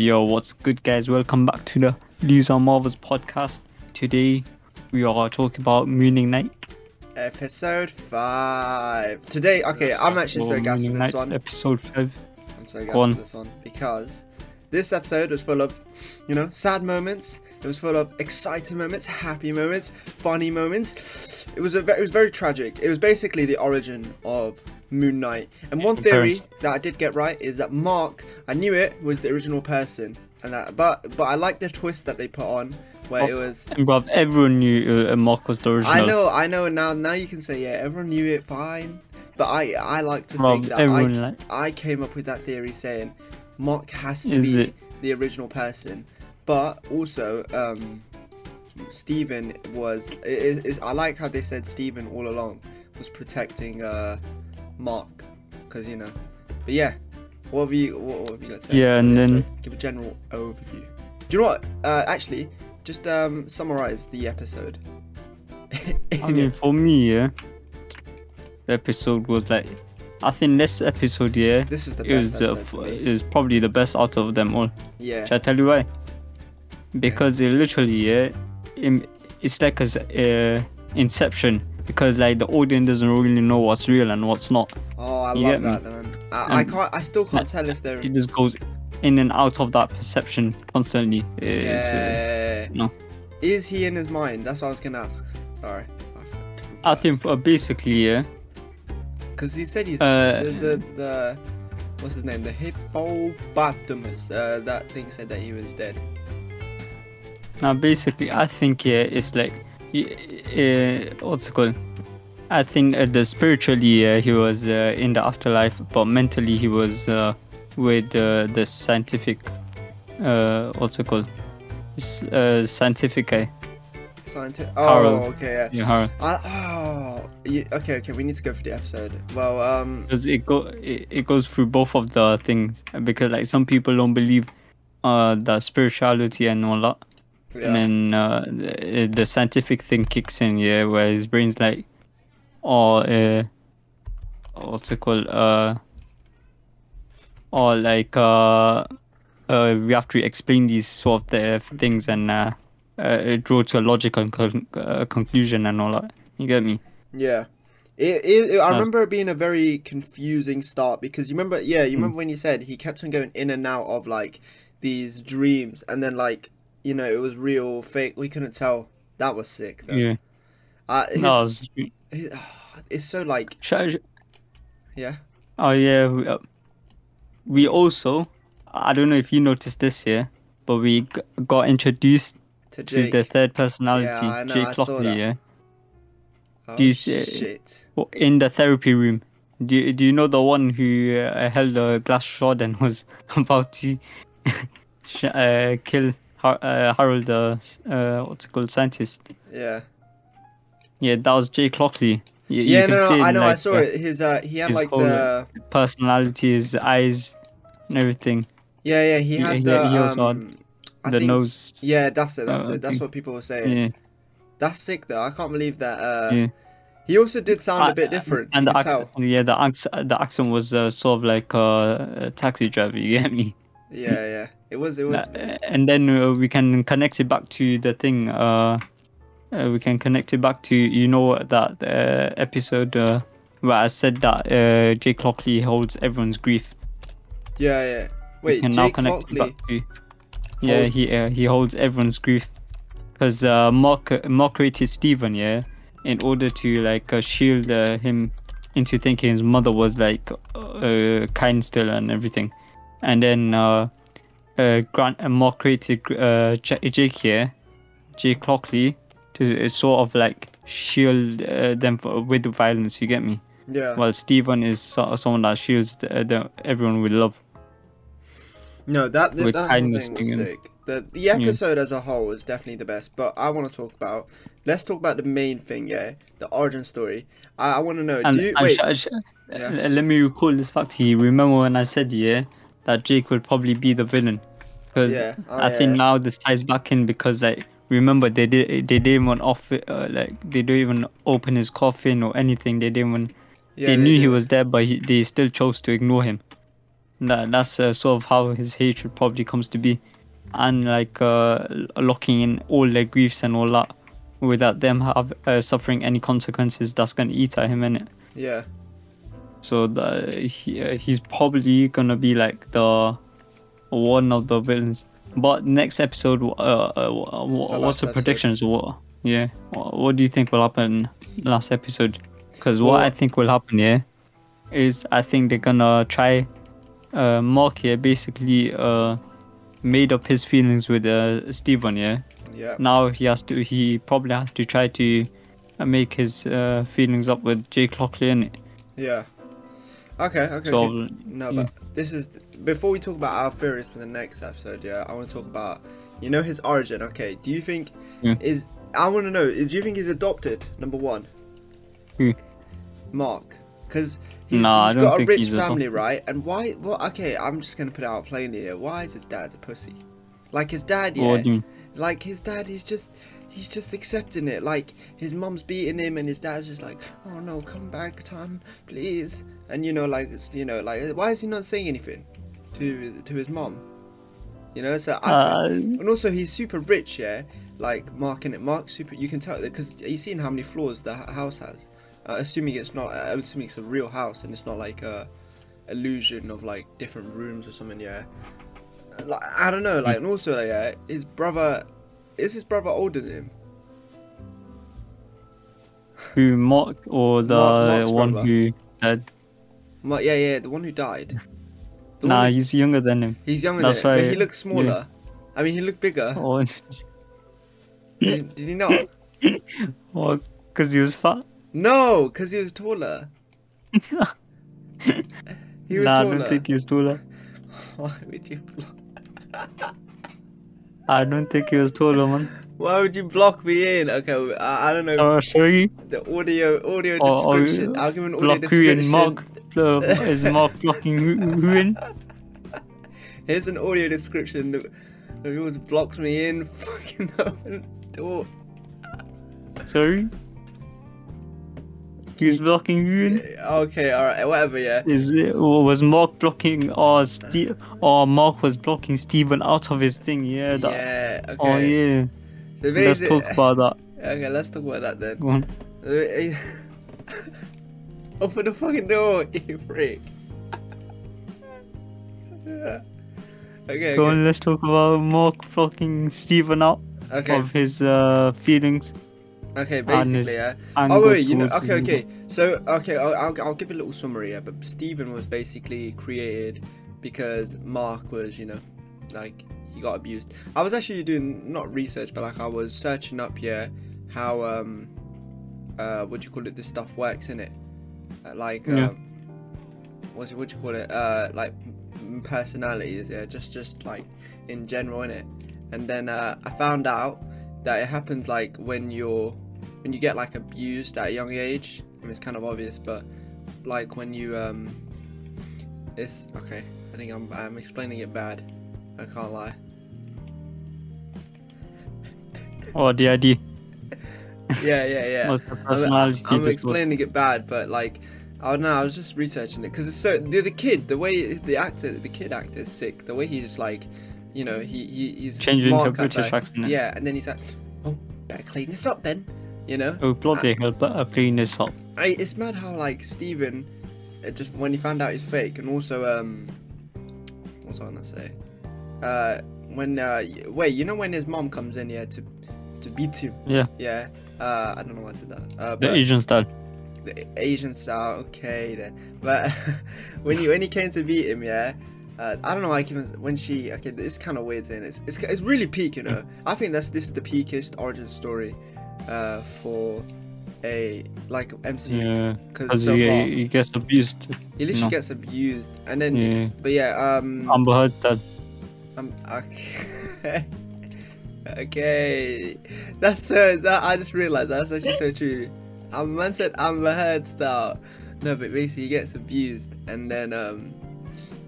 Yo, what's good, guys? Welcome back to the News on Marvels podcast. Today, we are talking about Moon Knight. Episode five. Today, okay, I'm actually so gassed for this one. Episode 5. I'm so gassed on. for this one because this episode was full of, you know, sad moments. It was full of exciting moments, happy moments, funny moments. It was a ve- it was very tragic. It was basically the origin of Moon Knight. And one theory that I did get right is that Mark, I knew it was the original person, and that, but but I like the twist that they put on where it Oh, was. And bruv, everyone knew uh, Mark was the original. I know, I know. Now, now you can say, yeah, everyone knew it, fine. But I, I like to Bruv, think that I, I came up with that theory saying Mark has to Is be it? the original person, but also um, Steven was. It, it, I like how they said Steven all along was protecting uh, Mark, because you know. But yeah, what have you, what, what have you got to say? Yeah, and then- give a general overview. Do you know what? Uh, actually, just um, summarize the episode. I mean, for me, yeah, the episode was like, I think this episode, yeah, This is the it best was, uh, it was probably the best out of them all. Yeah. Shall I tell you why? Because it literally, yeah, im- it's like a uh, Inception. Because like the audience doesn't really know what's real and what's not. Oh, I You love me? that, man. I, I can't. I still can't tell if they're. It just goes in and out of that perception constantly. It's, uh, Yeah. no. Is he in his mind? That's what I was gonna ask. Sorry. I think uh, basically, yeah, Because he said he's Uh, the, the the what's his name? The hippopotamus. Uh, that thing said that he was dead. Now, basically, I think yeah, it's like, uh, what's it called? I think uh, the spiritually uh, he was uh, in the afterlife, but mentally he was uh, with uh, the scientific, uh, what's it called? S- Uh, scientific. Oh, Harold. okay. Yeah. Yeah, Harold. I, oh, yeah, okay, okay. We need to go for the episode. Well, um, Because it go it, it goes through both of the things because like some people don't believe uh the spirituality and all that. Yeah. and then uh, the, the scientific thing kicks in, yeah, where his brain's like, or uh, what's it called, uh, or like uh, uh, we have to explain these sort of the things and uh, uh, draw to a logical con- uh, conclusion and all that. You get me? Yeah. It, it, it- I remember it being a very confusing start because you remember, yeah, Hmm. you remember when you said he kept on going in and out of like these dreams, and then like you know it was real, fake. We couldn't tell. That was sick. Though. Yeah. Uh, his, No, it's, his- it's so like sh- yeah. oh yeah. We, uh, we also, I don't know if you noticed this here, but we g- got introduced To to the third personality, Yeah, I know, Jake I Lockley, yeah. oh, do you see- shit. In the therapy room. Do you, do you know the one who uh, held a glass shot and was about to uh, kill Har- uh, Harold, the uh, what's it called, scientist? Yeah. Yeah, that was Jake Lockley. You, Yeah, you can no, see no, I know, I saw the it. His uh, he had like the Personality, his eyes, and everything. yeah, yeah. He had he- the he also um, the think- nose. Yeah, that's it. That's uh, it. That's what people were saying. Yeah, That's sick though. I can't believe that. Uh, yeah. He also did sound a Uh, bit different. And the accent, tell. yeah, the accent, the accent was uh, sort of like uh, a taxi driver. You get me? Yeah, yeah. It was. It was. And then uh, we can connect it back to the thing. Uh, uh, we can connect it back to you know that uh, episode uh, where I said that uh, Jake Lockley holds everyone's grief. yeah, yeah. Wait, can now connect it Lockley. back to. Yeah, Hold- he uh, he holds everyone's grief because uh, Mark Mark created Steven, yeah, in order to like uh, shield uh, him into thinking his mother was like uh, kind still and everything, and then uh, uh, Grant and Mark created uh, J- Jake here, Jake Lockley, to uh, sort of like shield uh, them for, with the violence. You get me? Yeah. While Steven is so- someone that shields the, the, everyone with love. No, that that, whole thing was sick. The the episode as a whole was definitely the best. But I want to talk about. Let's talk about the main thing. Yeah, the origin story. I, I want to know. And, do you wait? sh- sh- Yeah. let me recall this back to you. Remember when I said yeah that Jake would probably be the villain? Because Yeah. Oh, I think yeah. now this ties back in because like remember they did they didn't even off it, uh, like they didn't even open his coffin or anything. They didn't even yeah, they knew he was there, but he, they still chose to ignore him. That that's uh, sort of how his hatred probably comes to be, and like uh, locking in all their griefs and all that, without them have uh, suffering any consequences. That's gonna eat at him in it. Yeah. So the, he, uh, he's probably gonna be like the one of the villains. But next episode, uh, uh, the what's the predictions? What? Yeah. What, what do you think will happen last episode? Because what Well- I think will happen here is I think they're gonna try. Uh, Mark here basically uh made up his feelings with uh Steven. Yeah. Yeah. Now he has to. He probably has to try to uh, make his uh, feelings up with Jake Lockley in it. Yeah. Okay. Okay. So. No, yeah. but this is before we talk about our theories for the next episode. Yeah, I want to talk about you know his origin. Okay. Do you think Yeah. is I want to know is do you think he's adopted? Number one. Who? Mark. Because he's, Nah, I he's got a rich family, adopted. right? And why? Well, okay. I'm just gonna put it out plainly here. Why is his dad a pussy? Like his dad, yeah. What do you mean? Like his dad is just he's just accepting it. Like his mom's beating him and his dad's just like, Oh no, come back, Tan, please. And you know, like it's you know, like why is he not saying anything to to his mom? You know, so I Uh, and also he's super rich, yeah. Like Mark and it, Mark's super. You can tell because you seen how many floors the house has. Uh, assuming it's not, I'm assuming it's a real house and it's not like a illusion of like different rooms or something. Yeah. Like I don't know, like and also like, yeah, his brother is his brother older than him. who Mark or the Mark- one brother. who died? Ma- yeah, yeah, the one who died. The Nah, who- he's younger than him. he's younger that's than him, but why- he looks smaller. I mean, he looked bigger. Oh, Did, did he not? well, because he was fat. No, because he was taller. he was nah, I taller. don't think he was taller. Why would you? Block? I don't think he was taller, man. Why would you block me in? Okay, I, I don't know So, sorry. the audio audio Or- or description. I'll give an audio Block who and description. Mark. Uh, is Mark blocking who, who in? Here's an audio description. You blocks me in, fucking open the door. Sorry. He's blocking you. Okay, all right, whatever. Yeah. Is it, was Mark blocking or Steve or Mark was blocking Steven out of his thing? Yeah. That, Yeah. Okay. Oh yeah. So Let's talk about that. Okay, let's talk about that then. Go on. Open the fucking door, you freak. okay, okay. Go on. Let's talk about Mark blocking Steven out Okay, of his uh, feelings. Okay, basically, yeah. Oh wait, you know, okay, okay. So, okay, I'll, I'll, I'll give a little summary, yeah. But Steven was basically created because Mark was, you know, like he got abused. I was actually doing not research, but like I was searching up, yeah, how um, uh, what do you call it? This stuff works in it, uh, like Yeah. um, what's it, what do you call it? Uh, like personalities, yeah, just just like in general, in it. And then uh, I found out that it happens like when you're when you get like abused at a young age. I mean, it's kind of obvious, but like when you um, it's okay. I think I'm I'm explaining it bad. I can't lie. Oh, the idea. Yeah, yeah, yeah. I'm, I'm explaining it bad, but like, I don't know. I was just researching it because it's so the, the kid, the way the actor, the kid actor is sick. The way he just like, you know, he, he he's Change it into at British accent. Yeah, and then he's like, oh, better clean this up then. You know, Oh bloody hell! Better clean this up. I, it's mad how like Steven, it just when he found out he's fake, and also um, what's I gonna say? Uh, when uh, wait, you know when his mom comes in here to to beat him? Yeah. Yeah. Uh, I don't know why I did that. Uh, The Asian style. the Asian style, okay then. But when he when he came to beat him, yeah. Uh, I don't know. Like even when she, okay, it's kind of weird saying it's, it's it's really peak, you know. I think that's this is the peakest origin story, uh, for a like MCU Yeah. because Because so he, far he gets abused. he literally no. gets abused, and then Yeah. but yeah, um, Amber Heard style. um, okay, okay, that's so that I just realized that's actually so true. Um, man said Amber Heard style. No, but basically he gets abused, and then um,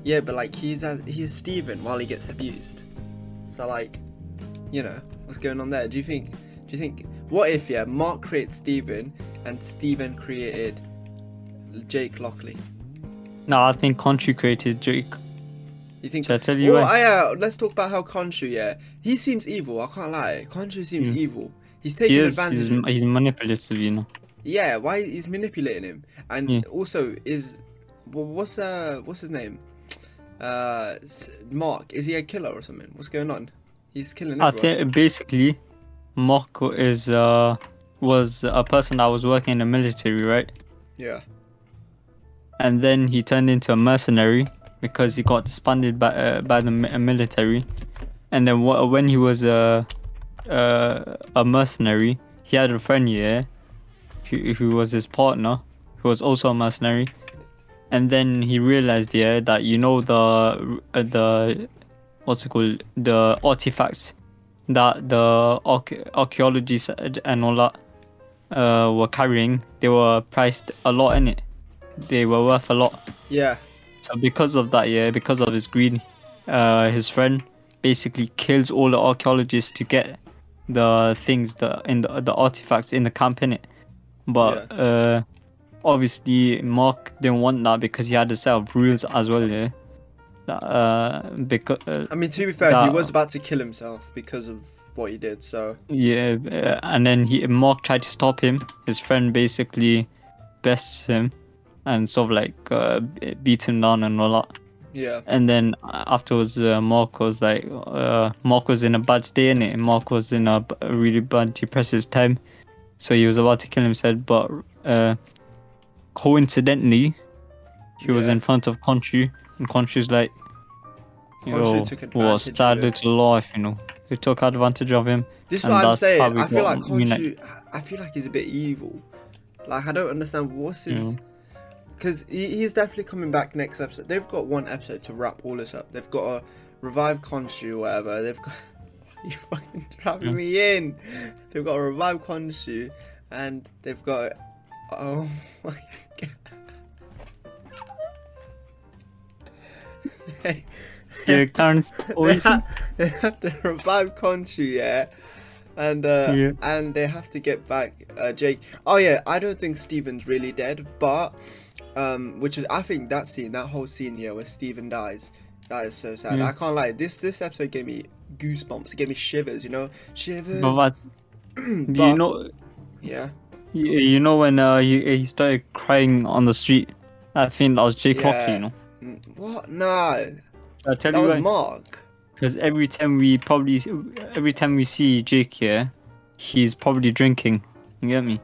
yeah, but like he's as he's Steven while he gets abused. So like, you know, what's going on there? Do you think? Do you think? What if yeah, Mark created Steven and Steven created Jake Lockley? No, I think Khonshu created Jake. You think? Shall I tell you Well? I, uh, let's talk about how Khonshu. Yeah, he seems evil. I can't lie. Khonshu seems Mm. evil. He's He taking is. advantage. He's, of he's manipulative, you know. Yeah, why he's manipulating him, and Yeah. also is what's uh what's his name? Uh, Mark. Is he a killer or something? What's going on? He's killing I think basically, Marco is uh was a person that was working in the military, right? Yeah. And then he turned into a mercenary because he got disbanded by uh, by the military. And then wh- when he was a uh, a mercenary, he had a friend here, who, who was his partner, who was also a mercenary. And then he realized, yeah, that you know the uh, the what's it called the artifacts that the arch- archaeologists and all that uh, were carrying. They were priced a lot in it. They were worth a lot. Yeah. So because of that, yeah, because of his greed, uh, his friend basically kills all the archaeologists to get the things, the in the, the artifacts in the camp in it. But uh, obviously Mark didn't want that because he had a set of rules as well, yeah. That, uh, because uh, I mean, to be fair, he was about to kill himself because of what he did. So yeah, uh, and then he Mark tried to stop him. His friend basically bests him and sort of like uh, beats him down and all that. yeah. And then afterwards, uh, Mark was like, uh, Mark was in a bad state, it. Mark was in a really bad depressive time, so he was about to kill himself. But uh, coincidentally, he was in front of Khonshu, and Khonshu's like, "Yo, took what a advantage sad of it. life, you know." He took advantage of him. This is what I'm saying. I feel like. Khonshu. I feel like he's a bit evil. Like I don't understand what's his. Yeah. Because he, he's definitely coming back next episode. They've got one episode to wrap all this up. They've got to revive or whatever. They've got. You fucking trapping Yeah. me in. They've got to revive Khonshu, and they've got. Oh my god. They, always- ha- they have to revive Khonshu, yeah, and uh, Yeah. and they have to get back uh, Jake. Oh yeah, I don't think Steven's really dead, but um, which is I think that scene, that whole scene here where Steven dies, that is so sad. Yeah. I can't lie. This this episode gave me goosebumps. It gave me shivers. You know, shivers. But But- you know, yeah, you, you know when uh, he he started crying on the street. I think that was Jake Yeah. You know. What? Nah, I tell that you was why. Mark. Because every time we probably, every time we see Jake here, he's probably drinking. You get me?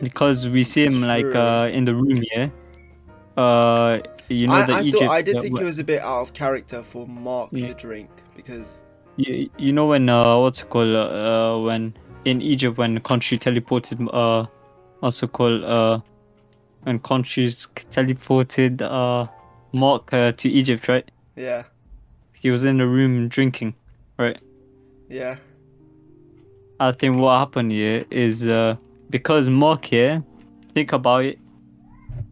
Because we see him like uh in the room here. Uh, you know I, the I Egypt. thought I did think it was a bit out of character for Mark Yeah. to drink because you, you know when uh what's it called uh when in Egypt when Khonshu teleported uh what's it called uh when Khonshu's teleported uh Mark uh, to Egypt right? yeah, He was in the room drinking. Right? Yeah, I think what happened here is uh, because Mark here, think about it.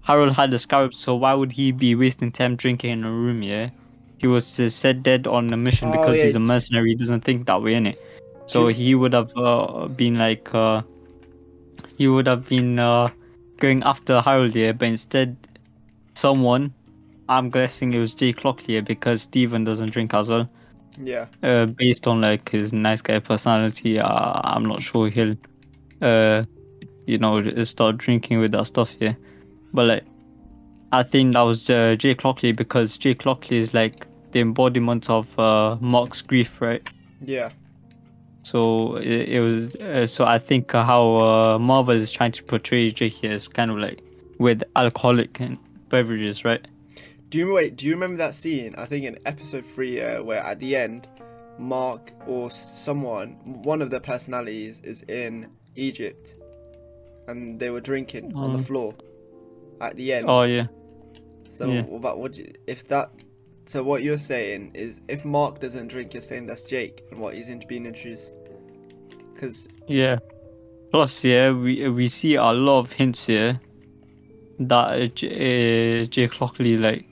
Harold had the scarab, so why would he be wasting time drinking in a room? Yeah, he was uh, set dead on a mission Oh, because yeah. he's a mercenary. He doesn't think that way, innit? So he would have uh, been like, uh, he would have been uh, going after Harold here, but instead, someone, I'm guessing it was Jake Lockley here because Steven doesn't drink as well yeah. uh, based on like his nice guy personality, uh, I'm not sure he'll, uh, you know, start drinking with that stuff here. But like, I think that was uh, Jake Lockley because Jake Lockley is like the embodiment of uh, Mark's grief, right? Yeah, So it, it was. Uh, so I think how uh, Marvel is trying to portray Jake here is kind of like with alcoholic and beverages, right? Do you wait? Do you remember that scene? I think in episode three, uh, where at the end, Mark or someone, one of the personalities, is in Egypt, and they were drinking on the Mm. floor. At the end. Oh yeah. so yeah. what you, if that? So what you're saying is, if Mark doesn't drink, you're saying that's Jake, and what he's in, being introduced. Because Yeah. Plus, yeah, we we see a lot of hints here that uh, J- uh, Jake Lockley like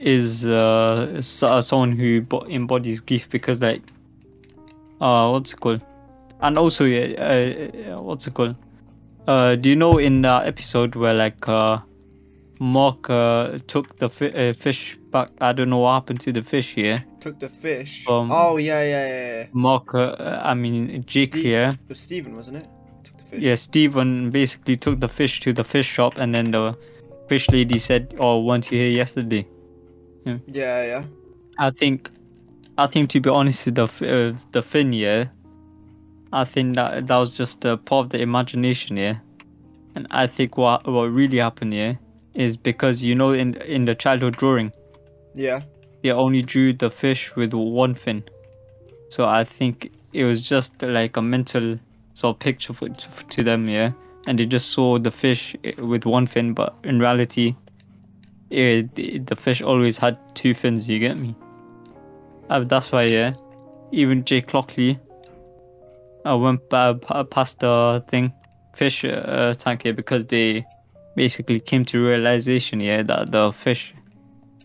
is uh, uh, someone who bo- embodies grief because like uh what's it called and also yeah uh, uh, what's it called uh do you know in the episode where like uh Mark uh, took the fi- uh, fish back. I don't know what happened to the fish here. Took the fish. Um, oh yeah, yeah, yeah, yeah. Mark, uh, I mean Jake Steve- here. It was Steven, wasn't it? Took the fish. Yeah, Steven basically took the fish to the fish shop, and then the fish lady said, "Oh, weren't you here yesterday?" Yeah, yeah. I think, I think to be honest, the uh, the fin, here. I think that that was just a part of the imagination, yeah, and I think what what really happened, yeah, is because you know in in the childhood drawing Yeah. they only drew the fish with one fin, so I think it was just like a mental sort of picture for, to them, yeah, and they just saw the fish eh, with one fin, but in reality, it, the fish always had two fins. You get me? Uh, that's why, yeah. Even Jake Lockley, I went uh, pa- past the thing, fish uh, tank here because they basically came to realization, yeah, that the fish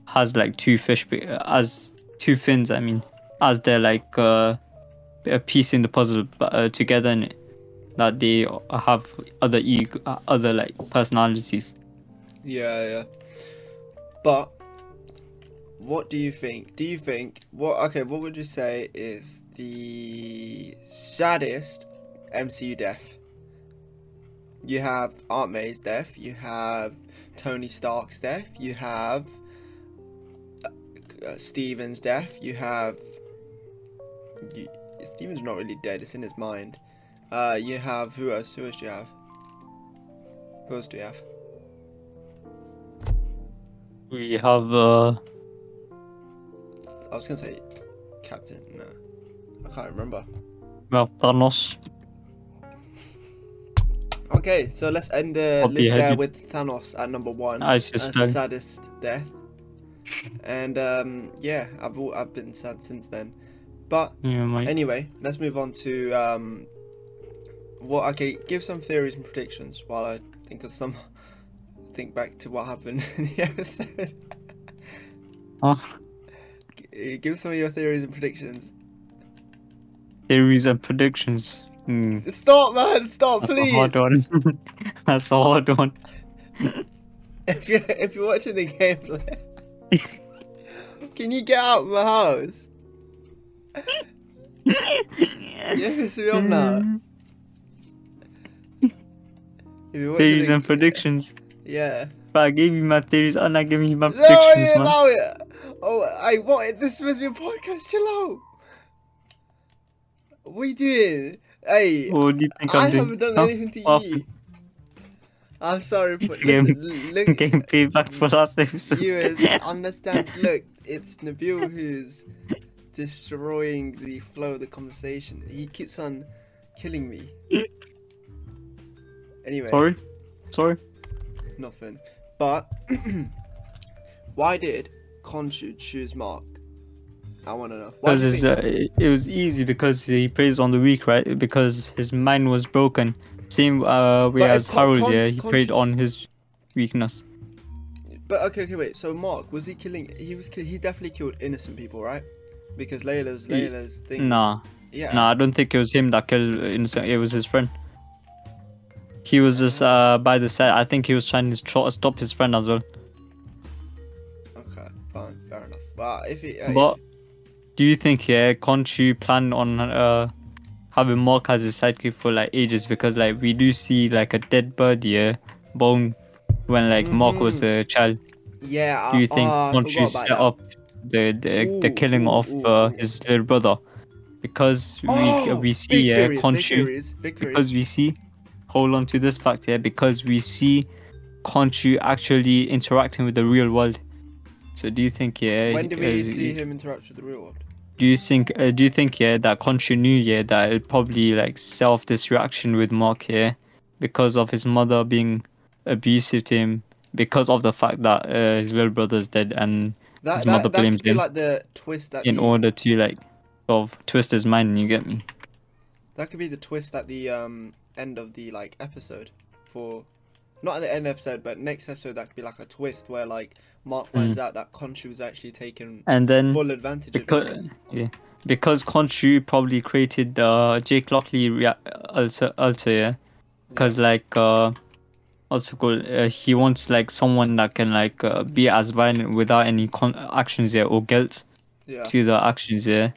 has like two fish as two fins. I mean, as they're like uh, a piece in the puzzle uh, together, and that they have other ego, uh, other like personalities. Yeah, yeah. But what do you think? Do you think what? Okay, what would you say is the saddest MCU death? You have Aunt May's death. You have Tony Stark's death. You have uh, Steven's death. You have. You, Steven's not really dead. It's in his mind. Uh, you have who else? Who else do you have? Who else do you have? We have uh, I was gonna say Captain. No, I can't remember. well Thanos. Okay, so let's end the I'll list there with Thanos at number one Ice as is the saddest death. And um, yeah, I've al- I've been sad since then. But Yeah, anyway, let's move on to um, what? Okay, give some theories and predictions while I think of some. Think back to what happened in the episode. Huh? G- Give some of your theories and predictions. Theories and predictions. Hmm. Stop, man! Stop, That's please. a hard one. That's a hard one. If you're if you're watching the gameplay, can you get out of my house? Yeah, it's real now. Theories the- and predictions. Yeah. But I gave you my theories I'm not giving you my No, predictions, man. allow it. Oh, I what? This is supposed to be a podcast. Chill out. What are you doing? Hey, What do you think I I'm doing? haven't done anything to you. I'm sorry for Game- listen, look, Getting payback for last episode. viewers understand. Look, it's Nabil who's destroying the flow of the conversation. He keeps on killing me. Anyway, Sorry? Sorry? nothing. But why did Khonshu choose Mark? I want to know. Because do you it's, think- uh, it was easy because he prays on the weak, right? Because his mind was broken. Same uh, way But as Harold, Con- yeah, he prayed conscious- on his weakness. But okay, okay, wait. So Mark was he killing? He was. He definitely killed innocent people, right? Because Layla's Layla's thing. Nah, Yeah. nah, I don't think it was him that killed innocent. It was his friend. He was just uh, by the side. I think he was trying to tr- stop his friend as well. Okay, fine, fair enough. But if he, uh, But do you think yeah, Khonshu planned on uh having Mark as a sidekick for like ages? Because like we do see like a dead bird yeah, bone when like Mark was a child. yeah. Do you uh, think I Khonshu forgot set about up the the, the killing ooh, of ooh, uh, his little brother? Because we uh, Oh, we see yeah, Khonshu theories, big theories. because we see hold on to this fact here because we see Khonshu actually interacting with the real world. So do you think yeah? when did we uh, see him interact with the real world? Do you think uh, do you think yeah that knew yeah that it probably like self this reaction with Mark here because of his mother being abusive to him because of the fact that uh, his little brother's dead and That His that, mother that blames could be him like the twist at in the, order to like sort of twist his mind you get me? That could be the twist at the um end of the like episode for not at the end episode, but next episode that could be like a twist where like Mark finds out that Khonshu was actually taking and then full advantage of because him. yeah because Khonshu probably created uh Jake Lockley rea- alter alter yeah because like uh it called? Uh, he wants like someone that can like uh, be as violent without any con- actions yeah or guilt Yeah. to the actions yeah.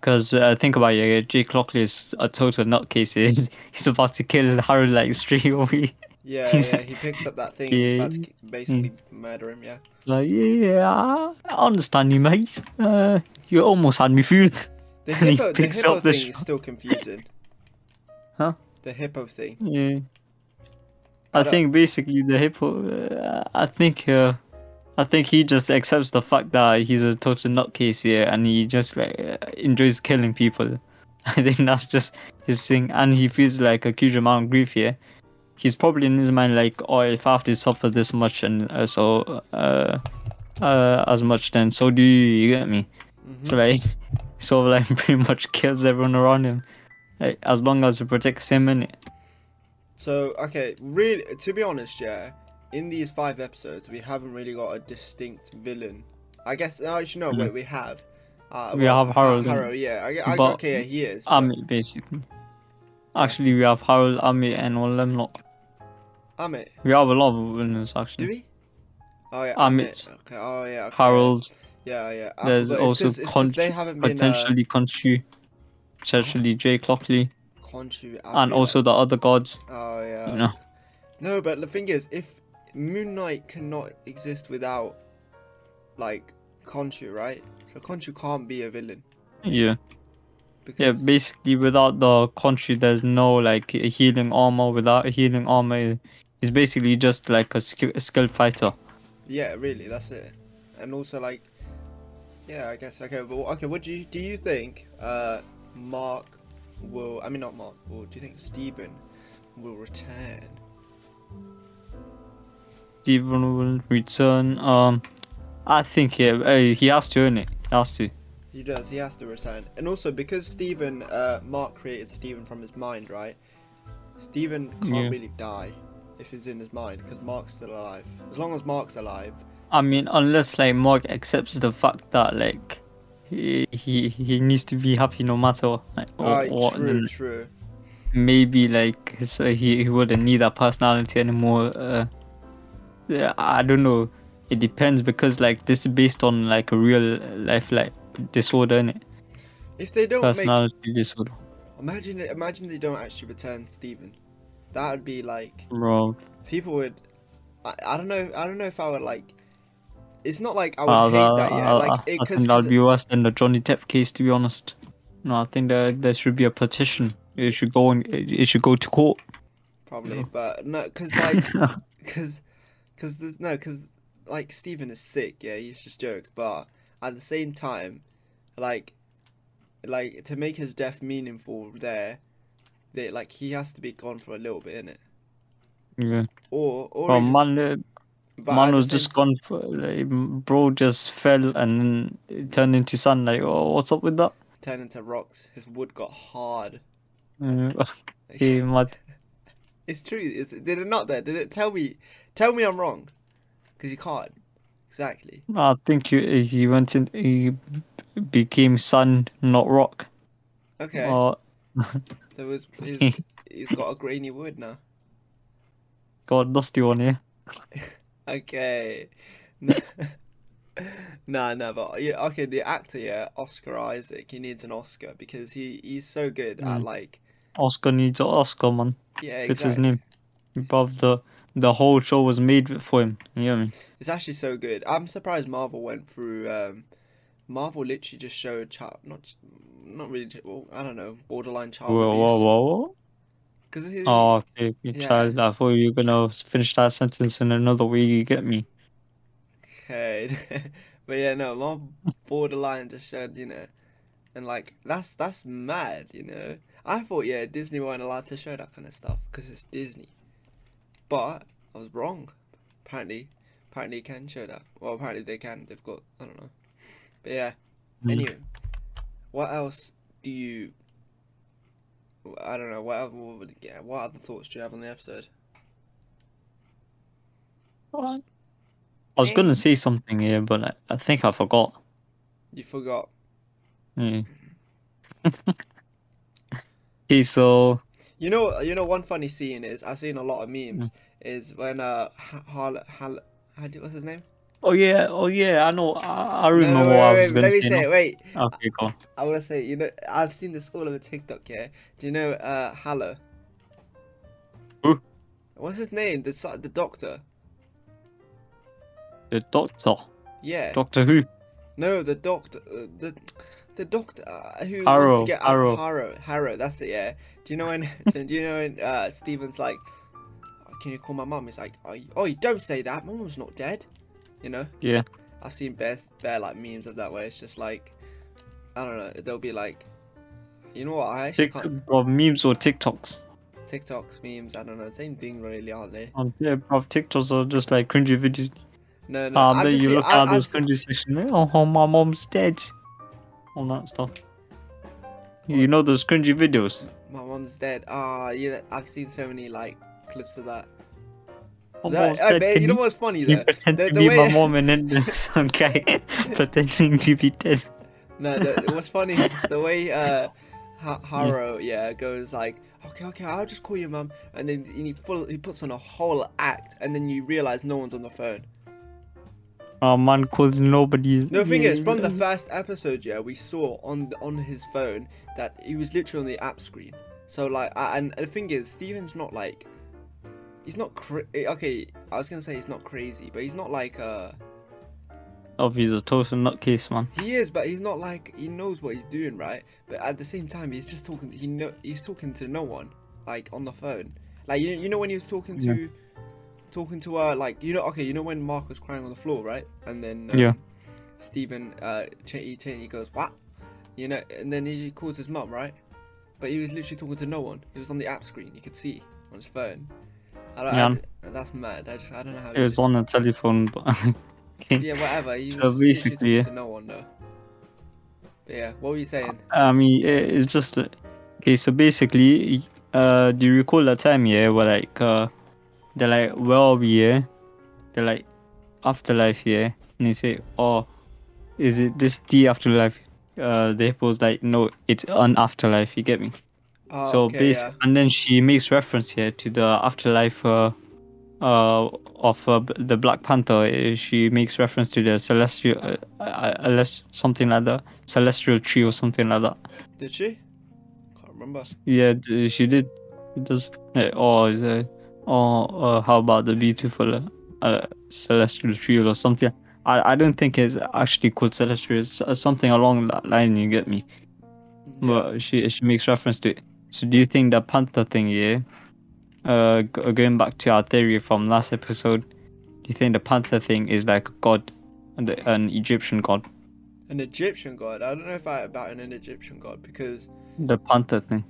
Because uh, think about it, yeah, Jake Lockley is a total nutcase. yeah. He's, he's about to kill Harold like straight away. Yeah, yeah, he picks up that thing. He's about to Yeah. ki- basically murder him. Yeah. Like yeah, I understand you, mate. Uh, you almost had me fooled. The hippo, the hippo up the thing is still confusing. Huh? The hippo thing. Yeah. I I think basically the hippo. Uh, I think. Uh, I think he just accepts the fact that he's a total nutcase here, and he just like uh, enjoys killing people. I think that's just his thing, and he feels like a huge amount of grief here. He's probably in his mind like, oh, if I have to suffer this much and uh, so uh, uh, as much, then so do you. You get me? Mhm. So like, of like pretty much kills everyone around him, like, as long as it protects him in it. So okay, really, to be honest, yeah, in these five episodes, we haven't really got a distinct villain. I guess no, actually no, wait, we have. Uh, We have Ha- Harold, Harold, yeah, I, I, but- okay, yeah, he is. but- Ammit basically. Actually, we have Harold, Ammit, and all them lot. Ammit, We have a lot of villains do actually. we? Oh yeah, Ammit. Ammit. Okay. Oh yeah. Okay, Harold, Yeah, yeah. I there's also it's also 'cause- it's 'cause Con- they haven't been uh, potentially Khonshu, potentially Jake Lockley, Khonshu, and also the other gods. Oh yeah. You know, No, but the thing is, if Moon Knight cannot exist without like Khonshu, right? So Khonshu can't be a villain yeah, because yeah. Basically, without the Khonshu, there's no like healing armor. Without healing armor, he's basically just like a, skill, a skilled fighter. Yeah, really, that's it. And also like, yeah, I guess okay. But okay, what do you do? You think uh Mark will? I mean, not Mark. Will do you think Steven will return? Steven will return. Um, I think yeah, uh, he has to earn it. He has to. He does. He has to return. And also because Steven, uh, Mark created Steven from his mind, right? Steven can't Yeah. really die if he's in his mind because Mark's still alive. As long as Mark's alive, I mean, unless like Mark accepts the fact that like he he, he needs to be happy no matter what, like, or, what, true, true. maybe like uh, he he wouldn't need that personality anymore. Uh, yeah, I don't know. It depends because like this is based on like a real life like disorder, innit? If they don't make, personality disorder, imagine. Imagine they don't actually return Steven. That would be like bro. people would. I, I don't know. I don't know if I would like. It's not like I would Uh, hate that. Yeah, I, like it, I think that 'cause would be worse than the Johnny Depp case, to be honest. No, I think that there should be a petition. It should go and It should go to court. probably, but no, because like, because, because there's no, because like Steven is sick. Yeah, he's just jokes, but at the same time, like, like to make his death meaningful, there, they like he has to be gone for a little bit in it, yeah. or or he just- man, uh, man was just gone. For, like, bro just fell and then it turned into sun. Like, oh, what's up with that? Turned into rocks. His wood got hard. Uh, okay, mad. It's true. It's, did it not? There? Did it tell me? Tell me I'm wrong, because you can't. Exactly. I think he, he went in. He became sun, not rock. Okay. Or So it's, he's, got a grainy wood now. God, dusty one here. Okay. No, but yeah, okay. The actor, yeah, Oscar Isaac. He needs an Oscar because he he's so good at Mm. like Oscar needs an Oscar, man. yeah, It's his name. Above the the whole show was made for him. You know what I mean? It's actually so good. I'm surprised Marvel went through. Um, Marvel literally just showed child, not not really. Well, I don't know, borderline child Whoa, whoa, abuse. whoa, whoa. Because he, Oh, okay, Yeah. child. I thought you were gonna finish that sentence in another way. You get me? Okay, but yeah, no, my borderline just showed, you know, and like that's that's mad, you know. I thought yeah, Disney weren't allowed to show that kind of stuff because it's Disney, but I was wrong. Apparently, apparently can show that. Well, apparently they can. They've got I don't know, but yeah. Mm. Anyway, what else do you? I don't know. What other, what yeah? What other thoughts do you have on the episode? What? I was gonna say something here, but I, I think I forgot. You forgot. Yeah. okay, so You know, you know, one funny scene is I've seen a lot of memes. is when uh Ha- Hal Hal how do, what's his name? Oh yeah, oh yeah, I know. I, I No, remember no, what I wait, was gonna let me say. say it. Wait, Okay, go on. I want to say you know I've seen this all over TikTok. Yeah, do you know uh Hallow? Who? What's his name? The the doctor. The Doctor, Yeah. Doctor Who. No, the doctor, uh, the the doctor uh, who wants Harrow, to get Harrow. Harrow, Harrow. That's it. Yeah. Do you know when? do you know when uh, Steven's like, "Oh, "Can you call my mum?" He's like, "Oh, you- oh, you don't say that. My mum's not dead." You know. Yeah. I've seen bare, bare like memes of that where it's just like, I don't know. They'll be like, you know what? I actually Tik- can't. or memes or TikToks. TikToks, memes. I don't know. Same thing, really, aren't they? Um, yeah, bro, TikToks are just like cringy videos. No, no. I've then you seen- look at those cringy section. like, Oh, oh, my mom's dead. All that stuff. You know those cringy videos. My mom's dead. Ah, you know, I've seen so many like clips of that. Oh, That- but Can you know what's funny You though? pretend The- to the be way- my mom and then some guy pretending to be dead. No, the, what's funny is the way uh, ha- Harrow, yeah, goes like, okay, okay, I'll just call your mum, and then he full he puts on a whole act, and then you realize no one's on the phone. Oh man calls nobody. No, thing is, from the first episode, yeah, we saw on on his phone that he was literally on the app screen. So like, I, and the thing is, Steven's not like, he's not cra- okay. I was gonna say he's not crazy, but he's not like uh, Oh, he's a total nutcase, man. he is, but he's not like he knows what he's doing, right? But at the same time, he's just talking. He know he's talking to no one, like on the phone. Like you, you know when he was talking to, talking to uh, like you know, okay, you know when Mark was crying on the floor, right? And then um, Yeah. Steven, uh, Ch- he, Ch- he goes what? You know, and then he calls his mum, right? But he was literally talking to no one. He was on the app screen. You could see on his phone. I don't, Yeah. I, that's mad. I just I don't know how. It was on the telephone, but okay. Yeah, whatever. He So basically, yeah. to no one though. But yeah, what were you saying? I mean, it's just okay. So basically, uh, do you recall that time? Yeah, where like uh, they're like, where are we? Yeah, they're like, afterlife. Yeah, and they say, oh, is it this the afterlife? Uh, the hippo's like, no, it's an afterlife. You get me? Oh, so okay, yeah. and then she makes reference here to the afterlife uh, uh, of uh, the Black Panther. Uh, She makes reference to the celestial, uh, uh, uh, something like that, celestial tree or something like that. Did she? Can't remember. Yeah, she did. It does. Uh, or or uh, how about the beautiful uh, uh, celestial tree or something? I, I don't think it's actually called celestial. It's something along that line. You get me? Yeah. But she she makes reference to it. So do you think the panther thing, yeah? Uh, going back to our theory from last episode, do you think the panther thing is like a god, and an Egyptian god? An Egyptian god. I don't know if I about an Egyptian god because The panther thing.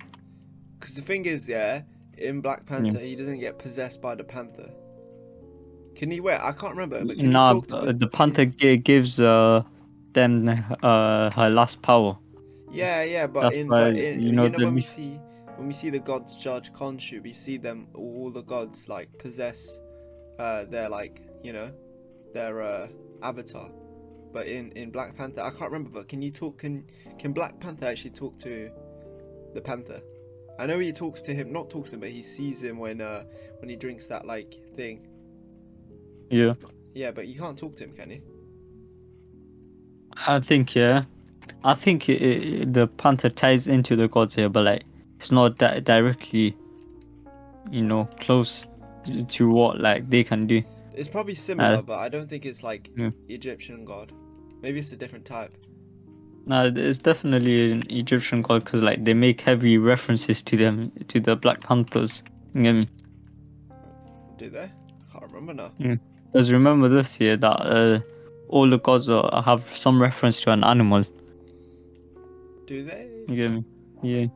because the thing is, yeah, in Black Panther he doesn't get possessed by the panther. Can he? Wait, I can't remember. But can Nah, to the panther gives uh them uh her last power. Yeah, yeah, but That's in, why, but in you you know, know, when we see when we see the gods judge Khonshu, we see them all the gods like possess uh their like you know their uh avatar. But in in Black Panther, I can't remember. But can you talk? Can can Black Panther actually talk to the Panther? I know he talks to him, not talks to him, but he sees him when uh when he drinks that like thing. Yeah, Yeah, but you can't talk to him, can you? I think yeah, I think i i the panther ties into the gods here, but like it's not that directly, you know, close to what like they can do. It's probably similar, Uh, but I don't think it's like yeah. Egyptian god. Maybe it's a different type. No, it's definitely an Egyptian god because like they make heavy references to them to the Black Panthers. You? Do they? I can't remember now. Because remember this year that uh, all the gods are, have some reference to an animal. Do they? You get me? Yeah.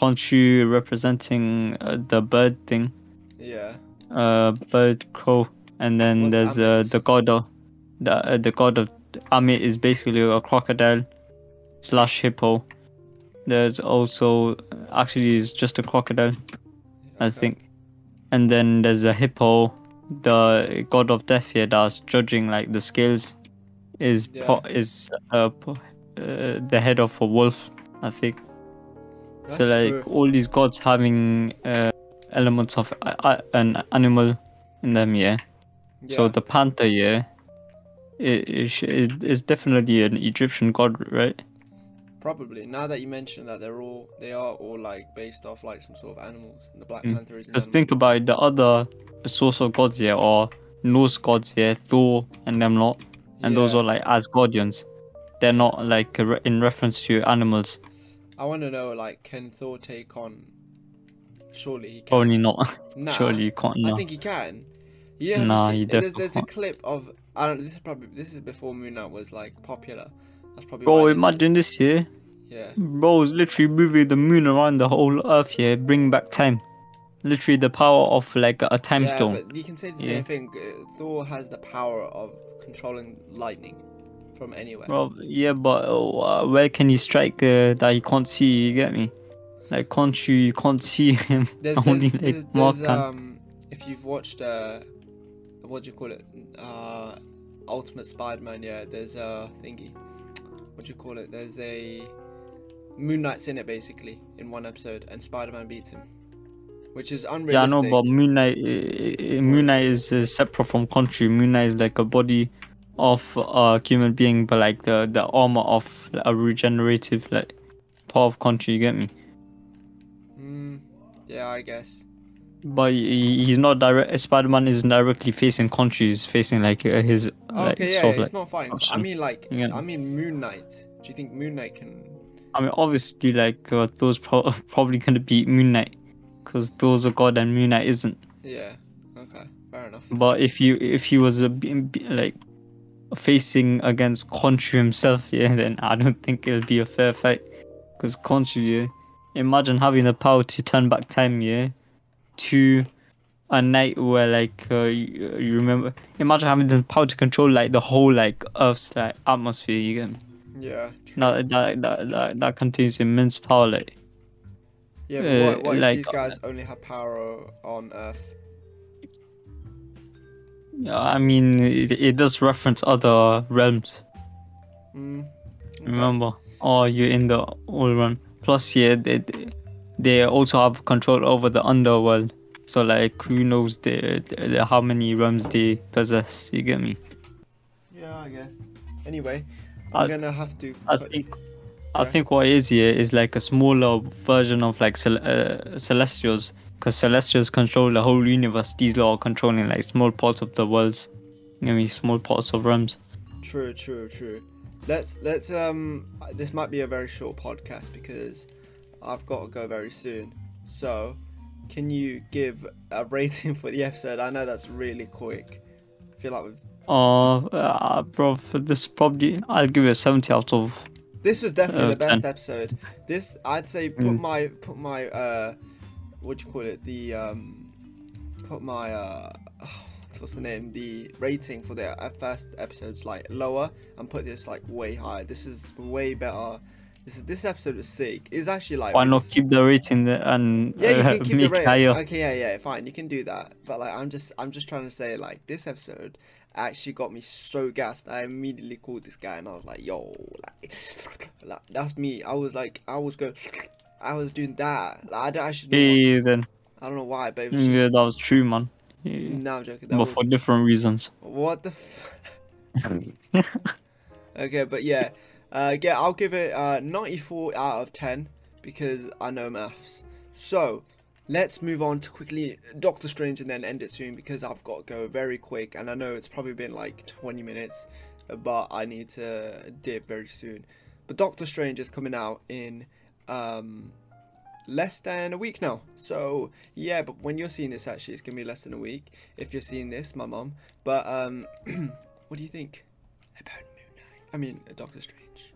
Khonshu representing uh, the bird thing, Yeah. uh, bird, crow, and then What's there's uh, the god of the uh, the god of Ammit is basically a crocodile slash hippo. There's also actually is just a crocodile. I think. And then there's a hippo, the god of death here that's judging like the scales is Yeah. po- is uh, po- uh, the head of a wolf, I think. That's so like true. all these gods having uh, elements of uh, uh, an animal in them, yeah. So the panther, yeah, it, it, is definitely an Egyptian god, right? probably. Now that you mention that, they're all they are all like based off like some sort of animals, and the Black Mm. Panther is an Just animal. think about it, the other source of gods, yeah, or Norse gods, yeah, Thor and them lot, and those are like Asgardians. They're not like in reference to animals. I want to know like, can Thor take on? Surely he can. Only not. Nah, Surely you can't. I think he can. You know, Nah, he there's, there's a clip of I don't. This is probably this is before Moon Knight was like popular. That's probably. Bro, why they did it. imagine this, yeah. Yeah. Bro, it's literally moving the moon around the whole earth, here, Bring back time. Literally the power of like a time yeah, stone. but you can say the Yeah. same thing. uh, Thor has the power of controlling lightning from anywhere. Well, yeah, but uh, where can he strike uh, that he can't see? You get me? Like, can't you? You can't see him. there's, only there's, like there's, there's, um, if you've watched uh, what do you call it? Uh, Ultimate Spider-Man. Yeah, there's a thingy. What do you call it? There's a Moon Knight's in it basically in one episode, and Spider-Man beats him, which is unrealistic. Yeah, I know, but Moon Knight, uh, uh, Moon Knight is uh, separate from Khonshu. Moon Knight is like a body of a human being, but like the the armor of a regenerative like part of Khonshu. You get me? Mm, yeah, I guess. But he, he's not direct. Spider Man isn't directly facing Khonshu. He's facing like uh, his like okay, yeah, sort of it's like. not fighting. I mean, like, Yeah. I mean, Moon Knight. Do you think Moon Knight can? I mean, obviously, like uh, Thor's pro- probably gonna beat Moon Knight, because those are god and Moon Knight isn't. Yeah. Okay. Fair enough. But if you if he was a like facing against Khonshu himself, yeah, then I don't think it'll be a fair fight. Because Khonshu, yeah, imagine having the power to turn back time, yeah, to a night where like uh, you, you remember. Imagine having the power to control like the whole like Earth's like atmosphere. You get me? Yeah. True. That that that that, that contains immense power. Like Yeah, but uh, what, what if like, these guys only have power on Earth? Yeah, I mean, it, it does reference other realms. Mm, okay. Remember, oh, you're in the old one. Plus, yeah, they they also have control over the underworld. So, like, who knows the, the how many realms they possess? You get me? Yeah, I guess. Anyway, I'm I- gonna have to. I think, I Yeah. think what is here is like a smaller version of like cel- uh, Celestials, because Celestials control the whole universe. These are controlling like small parts of the worlds. You get me? Small parts of realms. True, true, true. Let's let's um. This might be a very short podcast because I've got to go very soon. So, can you give a rating for the episode? I know that's really quick. I feel like we've Uh, uh bro, for this probably I'll give it a seventy out of. This was definitely Uh, the best 10. episode. This I'd say put Mm. my put my uh what do you call it? The um put my uh what's the name? The rating for the first episodes like lower and put this like way higher. This is way better. This is this episode is sick. It's actually like Why not keep the rating and yeah, you uh, can keep the rating. higher? Okay, yeah, yeah, fine. You can do that. But like, I'm just, I'm just trying to say, like, this episode actually got me so gassed. I immediately called this guy and I was like, "Yo, like, like that's me." I was like, I was going, I was doing that. Like, I don't actually, know Hey, then I don't know why, but it was just, yeah, that was true, man. Yeah. no, I'm joking. That But was, for different reasons. what the. F- okay, but yeah, uh, yeah, I'll give it uh 94 out of 10 because I know maths. So let's move on to quickly Doctor Strange and then end it soon because I've got to go very quick and I know it's probably been like 20 minutes, but I need to dip very soon. But Doctor Strange is coming out in um less than a week now. So yeah, but when you're seeing this actually it's gonna be less than a week if you're seeing this, my mom. But um what do you think about Moon Knight? I mean uh, Doctor Strange.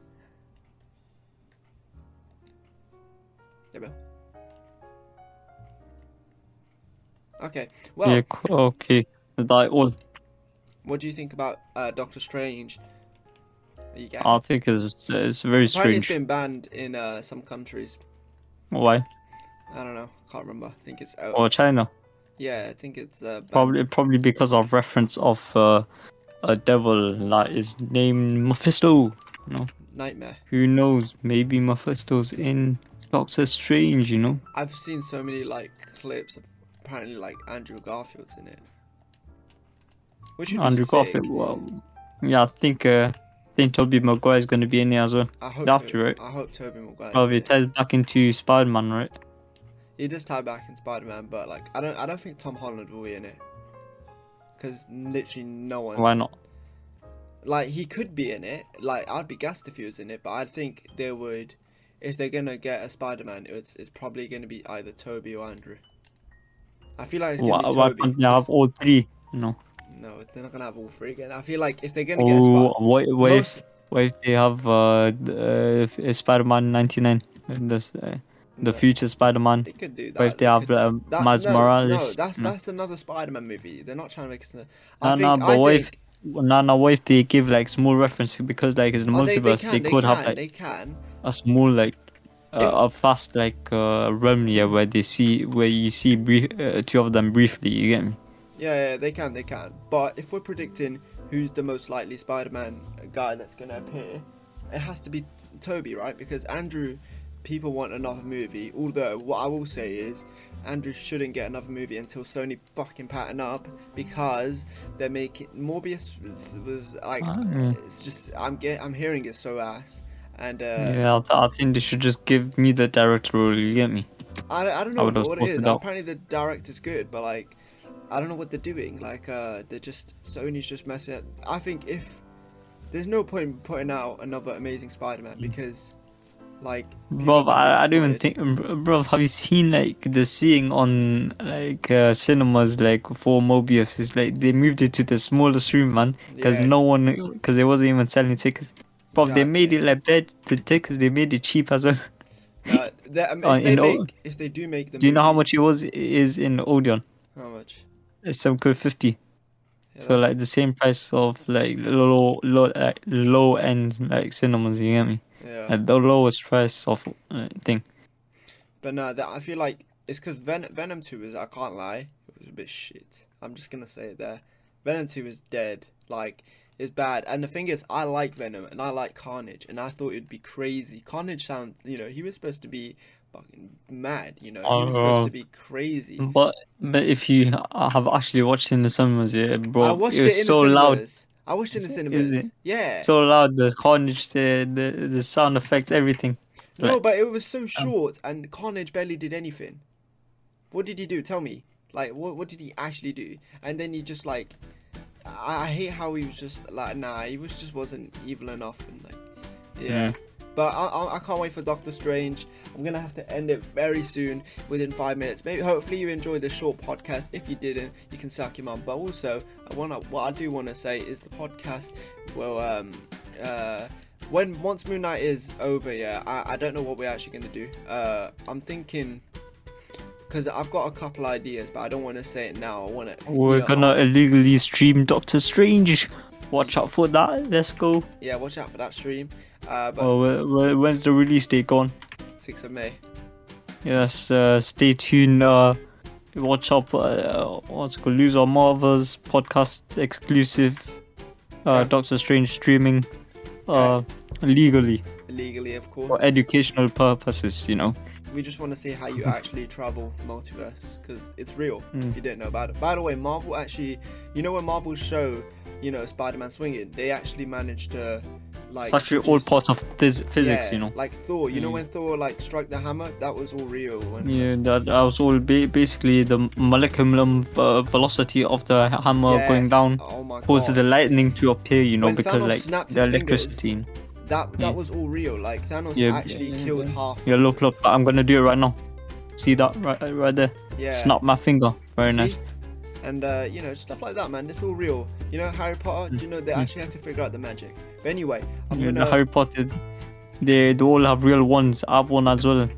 Yeah, Bill. Okay. Well, yeah, okay. That all. what do you think about uh, Doctor Strange? Are you I think it's it's very Apparently, it's been banned in uh, some countries. Why? I don't know. Can't remember. I think it's out. Or China? Yeah, I think it's uh. Probably probably because of reference of uh, a devil that is named Mephisto. Nightmare. Who knows? Maybe Mephisto's in Doctor Strange. You know. I've seen so many like clips of apparently like Andrew Garfield's in it. which Andrew. Garfield. Well, yeah, I think uh, I think Tobey Maguire is going to be in here as well. I hope After to, it. I hope Tobey Maguire. Oh, it ties back into Spider-Man, right? He does tie back in Spider Man, but like I don't I don't think Tom Holland will be in it. Cause literally no one. Why not? Like he could be in it. Like I'd be gassed if he was in it, but I think they would. If they're gonna get a Spider Man, it's it's probably gonna be either Tobey or Andrew. I feel like it's Why, gonna why be can't Tobey. they have all three? No. No, they're not gonna have all three again. I feel like if they're gonna get a Spider, Oh, what, what most, if what if they have uh, uh Spider-Man '99? This, uh, no, the future Spider-Man. They could do that. What if they have could- um, that- Miles no, No, Morales? that's Mm. that's another Spider-Man movie. They're not trying to make it. I No, think, no, I but what if think, no, no, what if they give like small references because like it's the oh, they, they multiverse, can, they, they could can, have like they can. a small like uh, If- a fast like uh, realm yeah where they see where you see brief, uh, two of them briefly. You get me? Yeah, yeah, they can, they can. But if we're predicting who's the most likely Spider-Man guy that's gonna appear, it has to be Tobey, right? Because Andrew, people want another movie. Although what I will say is, Andrew shouldn't get another movie until Sony fucking pattern up because they're making Morbius was, was like it's just I'm get I'm hearing it so ass. And uh, yeah, I, think they should just give me the director role. You get me? I, I don't know have what it is. Apparently the director's good, but like I don't know what they're doing. Like uh they're just Sony's just messing up. I think if there's no point in putting out another Amazing Spider-Man because like Bro, I, I don't even think, bro. Have you seen like the seeing on like uh, cinemas like for Morbius? Is like they moved it to the smallest room, man, because Yeah. no one, because they wasn't even selling tickets. Bro, they made it like bad. The tickets they made it cheap as well. Uh, um, Uh, if they O- make if they do make the Do you know how much it was is in Odeon? how much? Good fifty. Yeah, So like the same price of like low low like, low end like cinemas. You get me? yeah. At the lowest price of uh, thing. But no, that I feel like it's because Ven- Venom Two is I can't lie, it was a bit shit. I'm just gonna say it there. Venom Two is dead. Like it's bad. And the thing is, I like Venom and I like Carnage, and I thought it'd be crazy. Carnage sounds, you know, he was supposed to be fucking mad. You know, he was supposed to uh, be crazy. But but if you have actually watched in the cinemas, yeah, bro, I watched it it, was in so the loud. I watched it in the Is cinemas. it? Yeah. so loud. The carnage, the the, the sound effects, everything. It's no, like- but it was so um, short, and Carnage barely did anything. What did he do? Tell me. Like, what what did he actually do? And then he just like, I, I hate how he was just like, nah, he was just wasn't evil enough, and like, yeah. Yeah. But I, I, I can't wait for Doctor Strange. I'm gonna have to end it very soon, within five minutes. Maybe, hopefully, you enjoyed this short podcast. If you didn't, you can suck your mum. But also, I wanna, what I do want to say is the podcast will, um, uh, when once Moon Knight is over, yeah, I, I don't know what we're actually gonna do. Uh, I'm thinking. Because I've got a couple ideas, but I don't want to say it now. I want to. We're gonna illegally stream Doctor Strange. Watch out for that. Let's go. Yeah, watch out for that stream. Uh, but Oh, wh- wh- when's the release date gone? 6th of May. Yes, uh, stay tuned. Uh, watch out. Uh, what's it called? Lose our Marvels podcast exclusive. Uh, Yeah. Doctor Strange streaming. Uh, legally Illegally, of course. for educational purposes. You know. We just want to see how you actually travel multiverse because it's real Mm. if you didn't know about it by the way marvel actually you know when marvel show you know spider-man swinging they actually managed to like It's actually all parts of phys- physics. yeah, You know. like thor you know Mm. when thor like struck the hammer that was all real when, Yeah, that, that was all ba- basically the molecular uh, velocity of the hammer going down oh caused the lightning to appear, you know, When because Thanos like the his fingers, electricity. That that yeah. was all real like thanos Yeah, actually yeah, killed yeah. half Yeah, look, look, I'm gonna do it right now. See that right, right there? yeah Snap my finger. Very See? nice. and uh, you know stuff like that man it's all real you know harry potter do you know they Mm. actually have to figure out the magic but anyway i'm Yeah, gonna the Harry Potter, they, they all have real ones. I have one as well.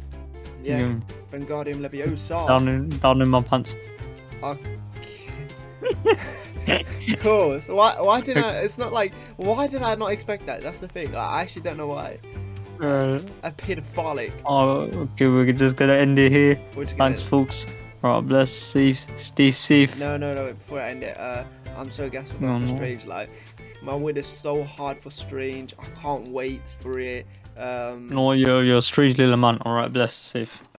yeah Yeah, Wingardium Leviosa. down in down in my pants. cool. So why why did I? It's not like why did I not expect that? That's the thing. Like, I actually don't know why. Uh, A pedophilic. oh, okay, we're just gonna end it here. Thanks, folks. Alright, bless, safe, stay safe. No, no, no. Before I end it, uh, I'm so gassed for No, Doctor no. Strange. Like, my word is so hard for Strange. I can't wait for it. Um, No, you're you're a strange little man. Alright, bless, safe.